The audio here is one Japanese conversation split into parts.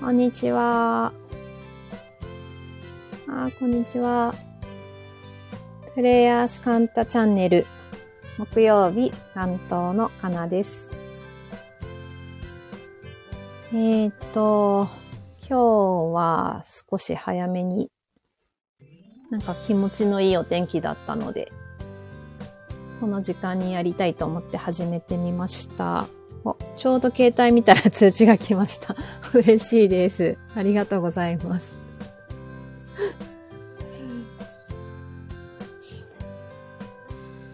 こんにちは。あ、こんにちは。プレイヤースカンタチャンネル。木曜日担当のかなです。えっ、と、今日は少し早めに、なんか気持ちのいいお天気だったので、この時間にやりたいと思って始めてみました。ちょうど携帯見たら通知が来ました。嬉しいです。ありがとうございます。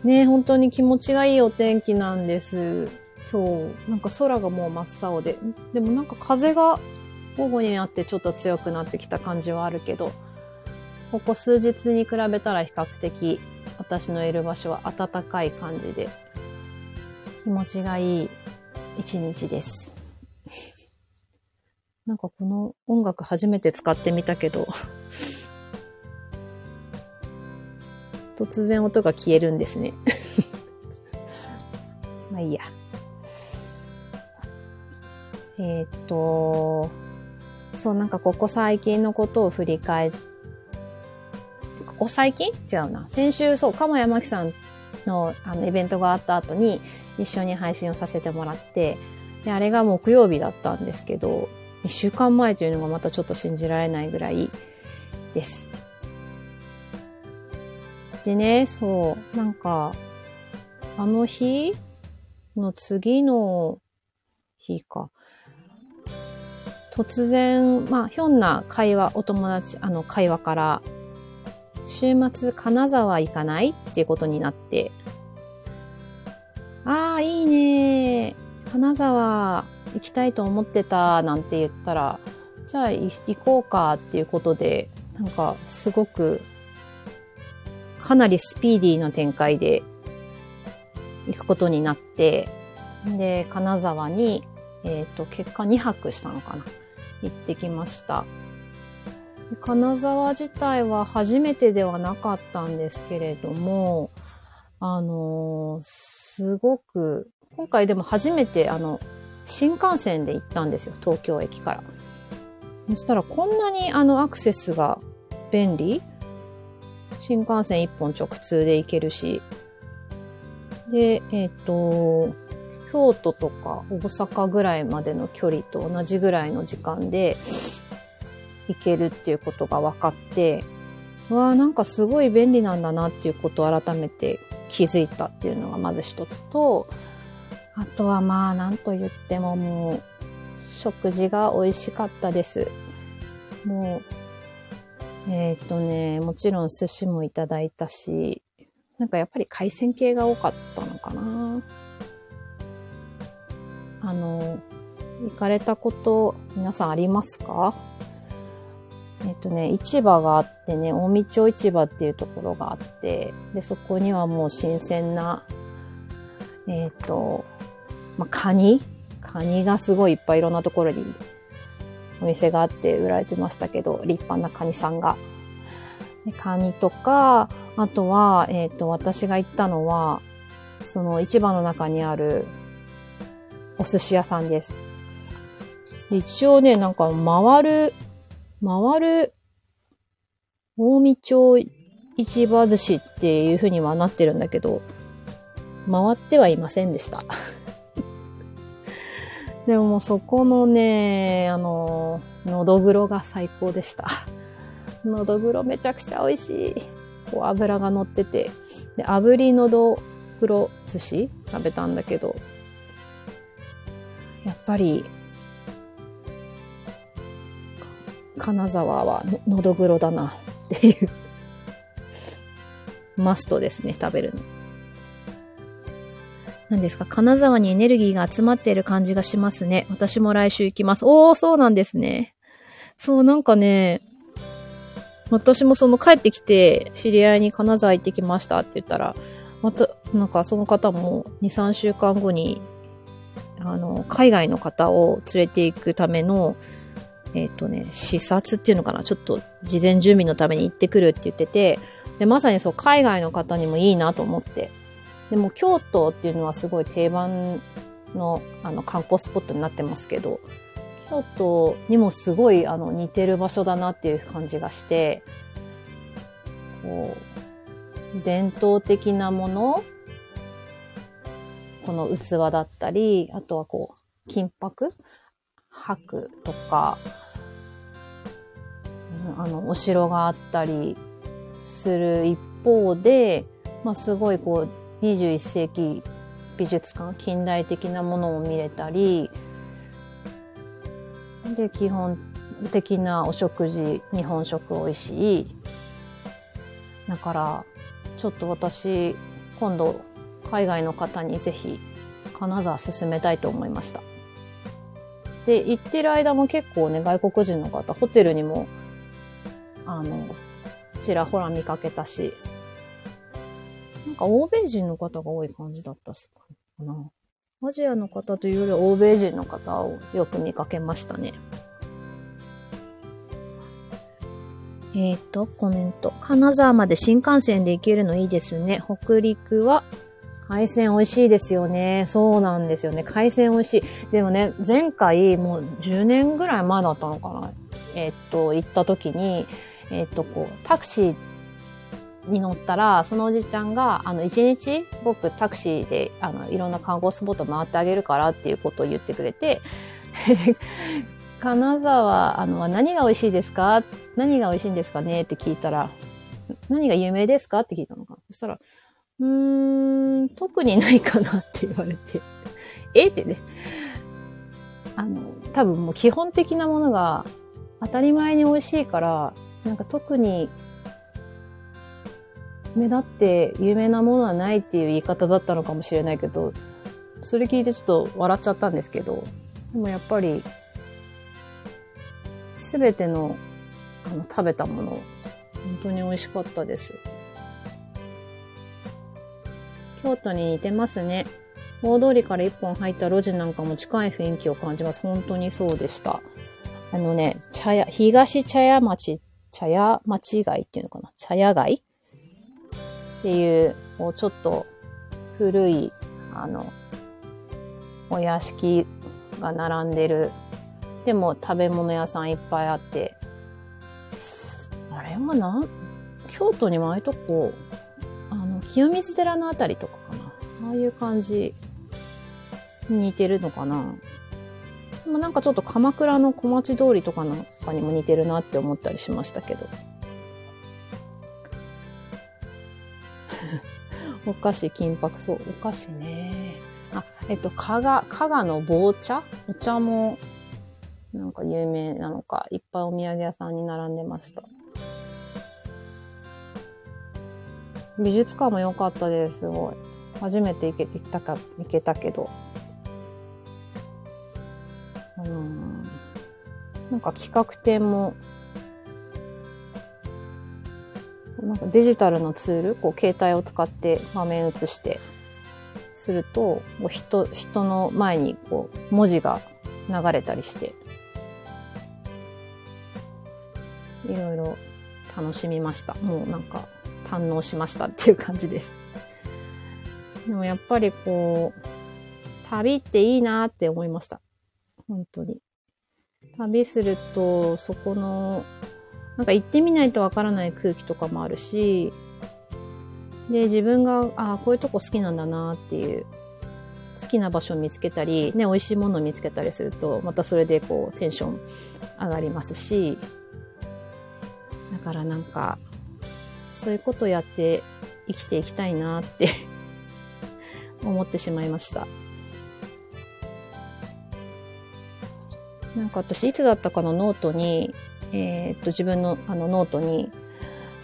ね本当に気持ちがいいお天気なんです。今日、なんか空がもう真っ青で。でもなんか風が午後になってちょっと強くなってきた感じはあるけど、ここ数日に比べたら比較的私のいる場所は暖かい感じで、気持ちがいい一日です。なんかこの音楽初めて使ってみたけど 突然音が消えるんですね まあいいや。えー、っと、そう、なんかここ最近のことを振り返って、ここ最近？違うな。先週、そう、鎌山木さんのあのイベントがあった後に一緒に配信をさせてもらって、で、あれが木曜日だったんですけど、一週間前というのがまたちょっと信じられないぐらいです。でね、そう、なんか、あの日の次の日か。突然、まあ、ひょんな会話、お友達、あの、会話から、週末金沢行かない？っていうことになって、ああ、いいね金沢行きたいと思ってたなんて言ったら、じゃあ行こうかっていうことで、なんかすごくかなりスピーディーな展開で行くことになって、で、金沢に、えっ、ー、と、結果2泊したのかな。行ってきました。金沢自体は初めてではなかったんですけれども、あのー、すごく、今回でも初めてあの、新幹線で行ったんですよ、東京駅から。そしたらこんなにあのアクセスが便利？新幹線一本直通で行けるし、で、えっ、ー、と、京都とか大阪ぐらいまでの距離と同じぐらいの時間で行けるっていうことが分かって、わあ、なんかすごい便利なんだなっていうことを改めて気づいたっていうのがまず一つと、あとはまあ、なんと言ってももう、食事が美味しかったです。もう、えー、っとね、もちろん寿司もいただいたし、なんかやっぱり海鮮系が多かったのかな。あの、行かれたこと皆さんありますか？とね、市場があってね、近江町市場っていうところがあって、で、そこにはもう新鮮な、えっ、と、まあ、カニ？カニがすごいいっぱいいろんなところにお店があって売られてましたけど、立派なカニさんが。カニとか、あとは、えっ、ー、と、私が行ったのは、その市場の中にあるお寿司屋さんです。一応ね、なんか回る、回る、大見町市場寿司っていう風にはなってるんだけど、回ってはいませんでした。でももうそこのね、あの、のどぐろが最高でした。のどぐろめちゃくちゃ美味しい。こう油が乗ってて。で、炙りのどぐろ寿司食べたんだけど、やっぱり、金沢はのどぐろだなっていうマストですね、食べるの。何ですか？金沢にエネルギーが集まっている感じがしますね。私も来週行きます。おー、そうなんですね。そう、なんかね、私もその帰ってきて、知り合いに金沢行ってきましたって言ったら、また、なんかその方も2、3週間後に、あの、海外の方を連れて行くための、えっ、ー、とね、視察っていうのかな？ちょっと事前準備のために行ってくるって言ってて、で、まさにそう、海外の方にもいいなと思って、でも京都っていうのはすごい定番のあの観光スポットになってますけど、京都にもすごいあの似てる場所だなっていう感じがして、こう、伝統的なもの、この器だったり、あとはこう、金箔？箔とか、あの、お城があったりする一方で、まあ、すごいこう、21世紀美術館、近代的なものを見れたり、で、基本的なお食事、日本食美味しい。だから、ちょっと私、今度、海外の方にぜひ、金沢進めたいと思いました。で、行ってる間も結構ね、外国人の方、ホテルにも、あの、ちらほら見かけたし、なんか欧米人の方が多い感じだったっすかな。アジアの方というより欧米人の方をよく見かけましたね。えっ、ー、と、コメント。金沢まで新幹線で行けるのいいですね。北陸は海鮮美味しいですよね。そうなんですよね。海鮮美味しい。でもね、前回もう10年ぐらい前だったのかな。えっ、ー、と、行った時に、えっ、ー、と、こう、タクシーに乗ったら、そのおじちゃんが、あの、一日僕タクシーで、あの、いろんな観光スポット回ってあげるからっていうことを言ってくれて、金沢、あの、何が美味しいですか？何が美味しいんですかね？って聞いたら、何が有名ですか？って聞いたのか。そしたら、うーん、特にないかなって言われて、え？ってね。あの、多分もう基本的なものが当たり前に美味しいから、なんか特に目立って有名なものはないっていう言い方だったのかもしれないけど、それ聞いてちょっと笑っちゃったんですけど、でもやっぱり、すべてのあの食べたもの、本当に美味しかったです。京都に似てますね。大通りから一本入った路地なんかも近い雰囲気を感じます。本当にそうでした。あのね、茶屋、東茶屋町、茶屋町街っていうのかな茶屋街っていう、こうちょっと古い、あの、お屋敷が並んでる。でも食べ物屋さんいっぱいあって。あれはな、京都にもああいうとこ、あの、清水寺のあたりとかかな。ああいう感じに似てるのかな。でもなんかちょっと鎌倉の小町通りとかなんかにも似てるなって思ったりしましたけど。お菓子、金箔、そう、お菓子ね。あ、えっと、加賀、加賀の棒茶お茶も、なんか有名なのか、いっぱいお土産屋さんに並んでました。美術館も良かったです、すごい。初めて行け、行ったか、行けたけど。うん。なんか企画展もなんかデジタルのツール、こう携帯を使って画面映してすると、こう人、人の前にこう文字が流れたりして、いろいろ楽しみました。もうなんか堪能しましたっていう感じです。でもやっぱりこう、旅っていいなって思いました。本当に。旅すると、そこのなんか行ってみないとわからない空気とかもあるし、で、自分が、ああ、こういうとこ好きなんだなっていう、好きな場所を見つけたり、ね、美味しいものを見つけたりすると、またそれでこう、テンション上がりますし、だからなんか、そういうことやって生きていきたいなって 思ってしまいました。なんか私いつだったかのノートに、えー、っと自分のあのノートに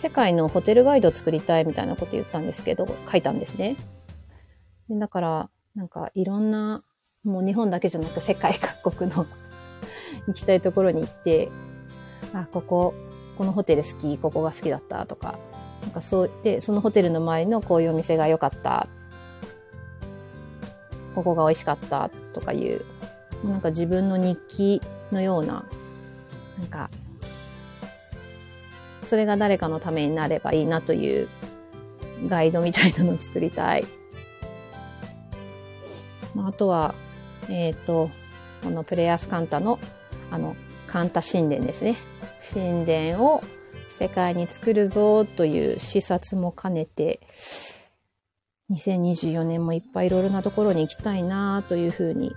世界のホテルガイドを作りたいみたいなこと言ったんですけど、書いたんですね。だから、なんかいろんな、もう日本だけじゃなく世界各国の行きたいところに行って、あ、ここ、このホテル好き、ここが好きだったとか、なんかそうで、そのホテルの前のこういうお店が良かった、ここが美味しかったとかいう、なんか自分の日記のような、なんかそれが誰かのためになればいいなというガイドみたいなのを作りたい。まあ、あとは、えっ、ー、と、このプレイヤスカンタのあの、カンタ神殿ですね。神殿を世界に作るぞという視察も兼ねて、2024年もいっぱいいろいろなところに行きたいなというふうに、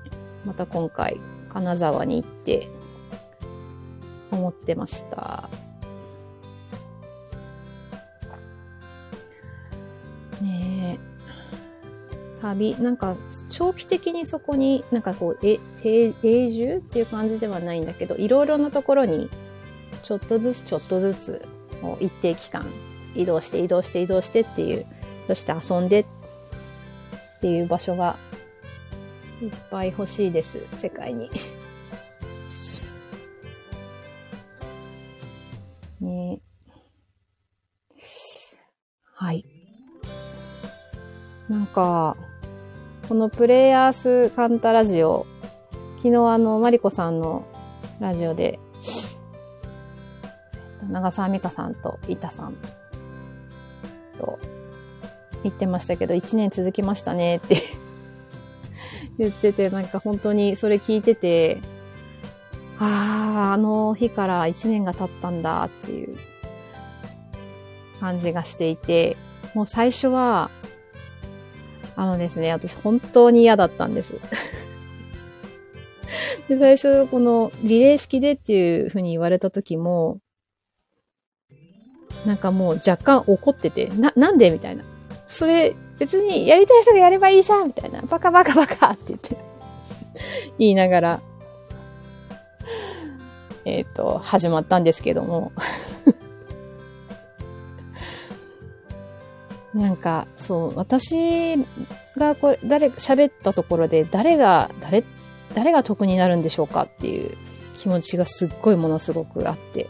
また今回、金沢に行って思ってました。ねえ。旅、なんか長期的にそこになんかこう、え、永住っていう感じではないんだけど、いろいろなところにちょっとずつちょっとずつもう一定期間移動して移動して移動してっていう、そして遊んでっていう場所がいっぱい欲しいです、世界に。ねはい。なんか、このプレイヤースカンタラジオ、昨日あの、マリコさんのラジオで、長澤美香さんと板さんと言ってましたけど、1年続きましたねって言ってて、なんか本当にそれ聞いてて、ああ、あの日から1年が経ったんだっていう感じがしていて、もう最初は、あのですね、私本当に嫌だったんです。で、最初、このリレー式でっていうふうに言われた時も、なんかもう若干怒ってて、な、なんでみたいな。それ、別にやりたい人がやればいいじゃんみたいな。バカバカバカって言って。言いながら、えっ、と、始まったんですけども。なんか、そう、私がこれ、誰、喋ったところで、誰が、誰、誰が得になるんでしょうかっていう気持ちがすっごいものすごくあって、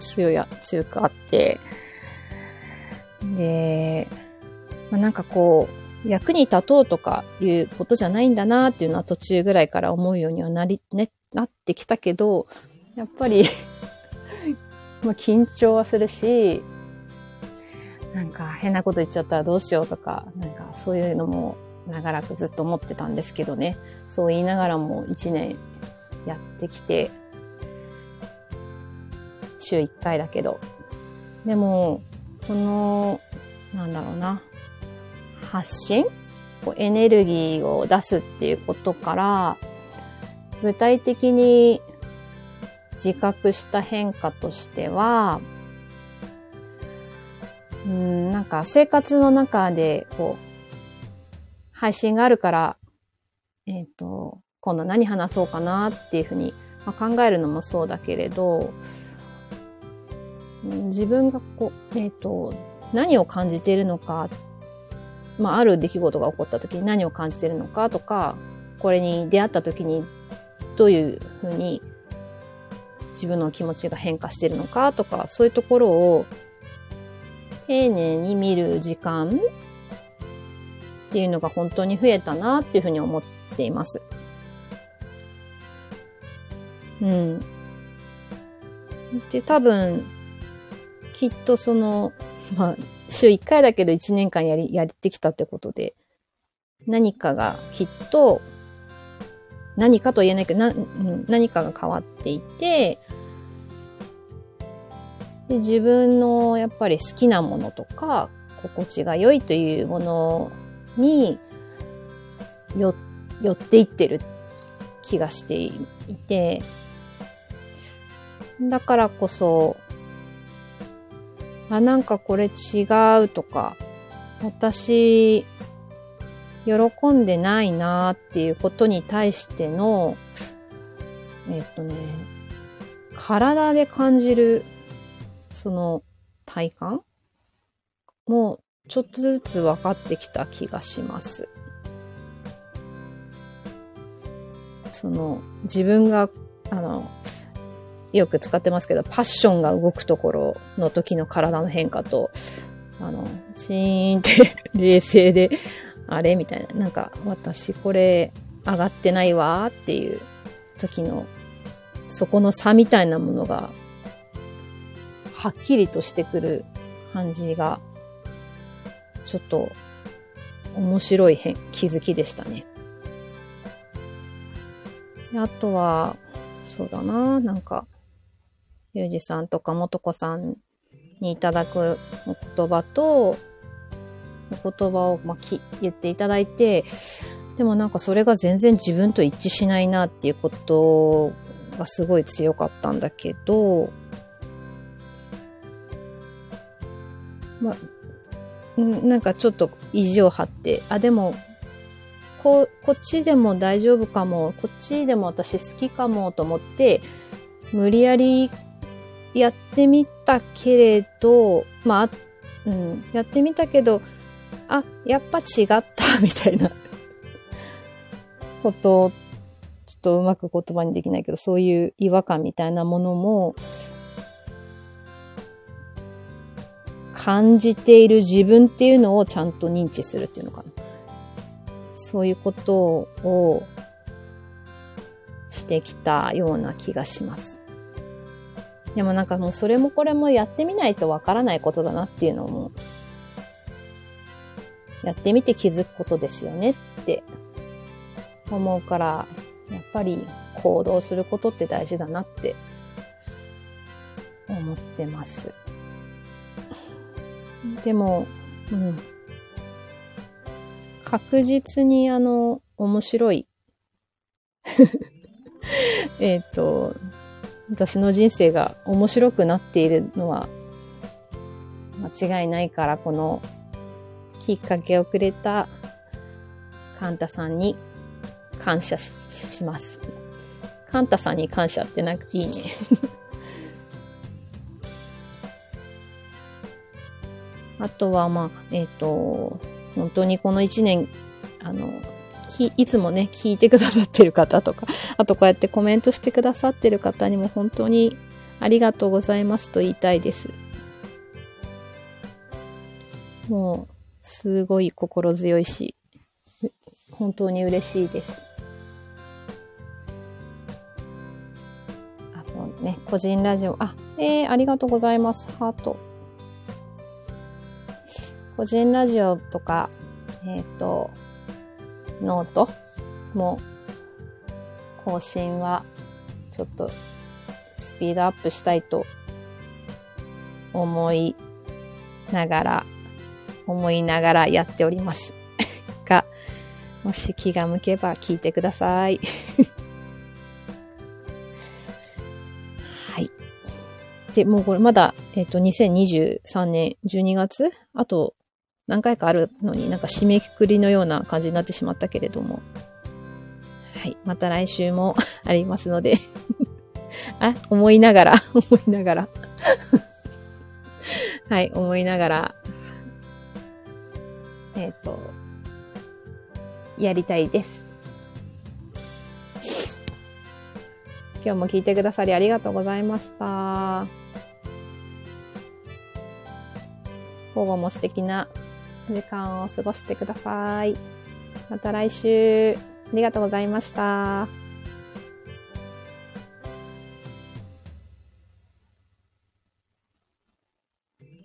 強や、強くあって、で、まあ、なんかこう、役に立とうとかいうことじゃないんだなっていうのは途中ぐらいから思うようにはなり、ね、なってきたけど、やっぱり まあ緊張はするし、なんか変なこと言っちゃったらどうしようとか、なんかそういうのも長らくずっと思ってたんですけどね。そう言いながらも一年やってきて、週一回だけど。でも、この、なんだろうな、発信エネルギーを出すっていうことから、具体的に自覚した変化としては、うん、なんか生活の中で、こう、配信があるから、えっ、ー、と、今度何話そうかなっていうふうに、まあ、考えるのもそうだけれど、自分がこう、えっ、ー、と、何を感じているのか、まあ、ある出来事が起こった時に何を感じているのかとか、これに出会った時にどういうふうに自分の気持ちが変化しているのかとか、そういうところを丁寧に見る時間っていうのが本当に増えたなっていうふうに思っています。うん。で、多分、きっとその、まあ、週1回だけど1年間やり、やってきたってことで、何かがきっと、何かと言えないけど、な、うん何かが変わっていて、で自分のやっぱり好きなものとか、心地が良いというものによ寄っていってる気がしていて、だからこそ、あ、なんかこれ違うとか、私、喜んでないなっていうことに対しての、えっとね、体で感じるその体感？もうちょっとずつ分かってきた気がします。その自分が、あの、よく使ってますけど、パッションが動くところの時の体の変化と、あの、チーンって冷静で、あれみたいな。なんか、私これ上がってないわっていう時の、そこの差みたいなものがはっきりとしてくる感じが、ちょっと面白い変気づきでしたね。あとは、そうだな、なんか、ゆうじさんとかもとこさんにいただくお言葉と、お言葉を、まあ、き言っていただいて、でもなんかそれが全然自分と一致しないなっていうことがすごい強かったんだけど、まあ、なんかちょっと意地を張って、あ、でも、こ、こっちでも大丈夫かも、こっちでも私好きかもと思って、無理やりやってみたけれど、まあ、うん、やってみたけど、あ、やっぱ違った、みたいなこと、ちょっとうまく言葉にできないけど、そういう違和感みたいなものも、感じている自分っていうのをちゃんと認知するっていうのかな。そういうことをしてきたような気がします。でもなんかもうそれもこれもやってみないとわからないことだなっていうのも、やってみて気づくことですよねって思うから、やっぱり行動することって大事だなって思ってます。でも、うん。確実にあの、面白い。えっと、私の人生が面白くなっているのは間違いないから、このきっかけをくれたカンタさんに感謝します。カンタさんに感謝ってなんかいいね。あとは、まあ、えっ、と、本当にこの一年、あの、いつもね、聞いてくださってる方とか、あとこうやってコメントしてくださってる方にも本当にありがとうございますと言いたいです。もう、すごい心強いし、本当に嬉しいです。あとね、個人ラジオ、あ、えー、ありがとうございます。ハート。個人ラジオとか、えっ、と、ノートも更新はちょっとスピードアップしたいと思いながら、思いながらやっております。が、もし気が向けば聞いてください。はい。で、もうこれまだ、えっ、と、2023年12月あと何回かあるのになんか締めくくりのような感じになってしまったけれども。はい。また来週も ありますので あ、思いながら、思いながらはい、思いながら、えっ、と、やりたいです。今日も聞いてくださりありがとうございました。午後も素敵な時間を過ごしてください。また来週、ありがとうございました。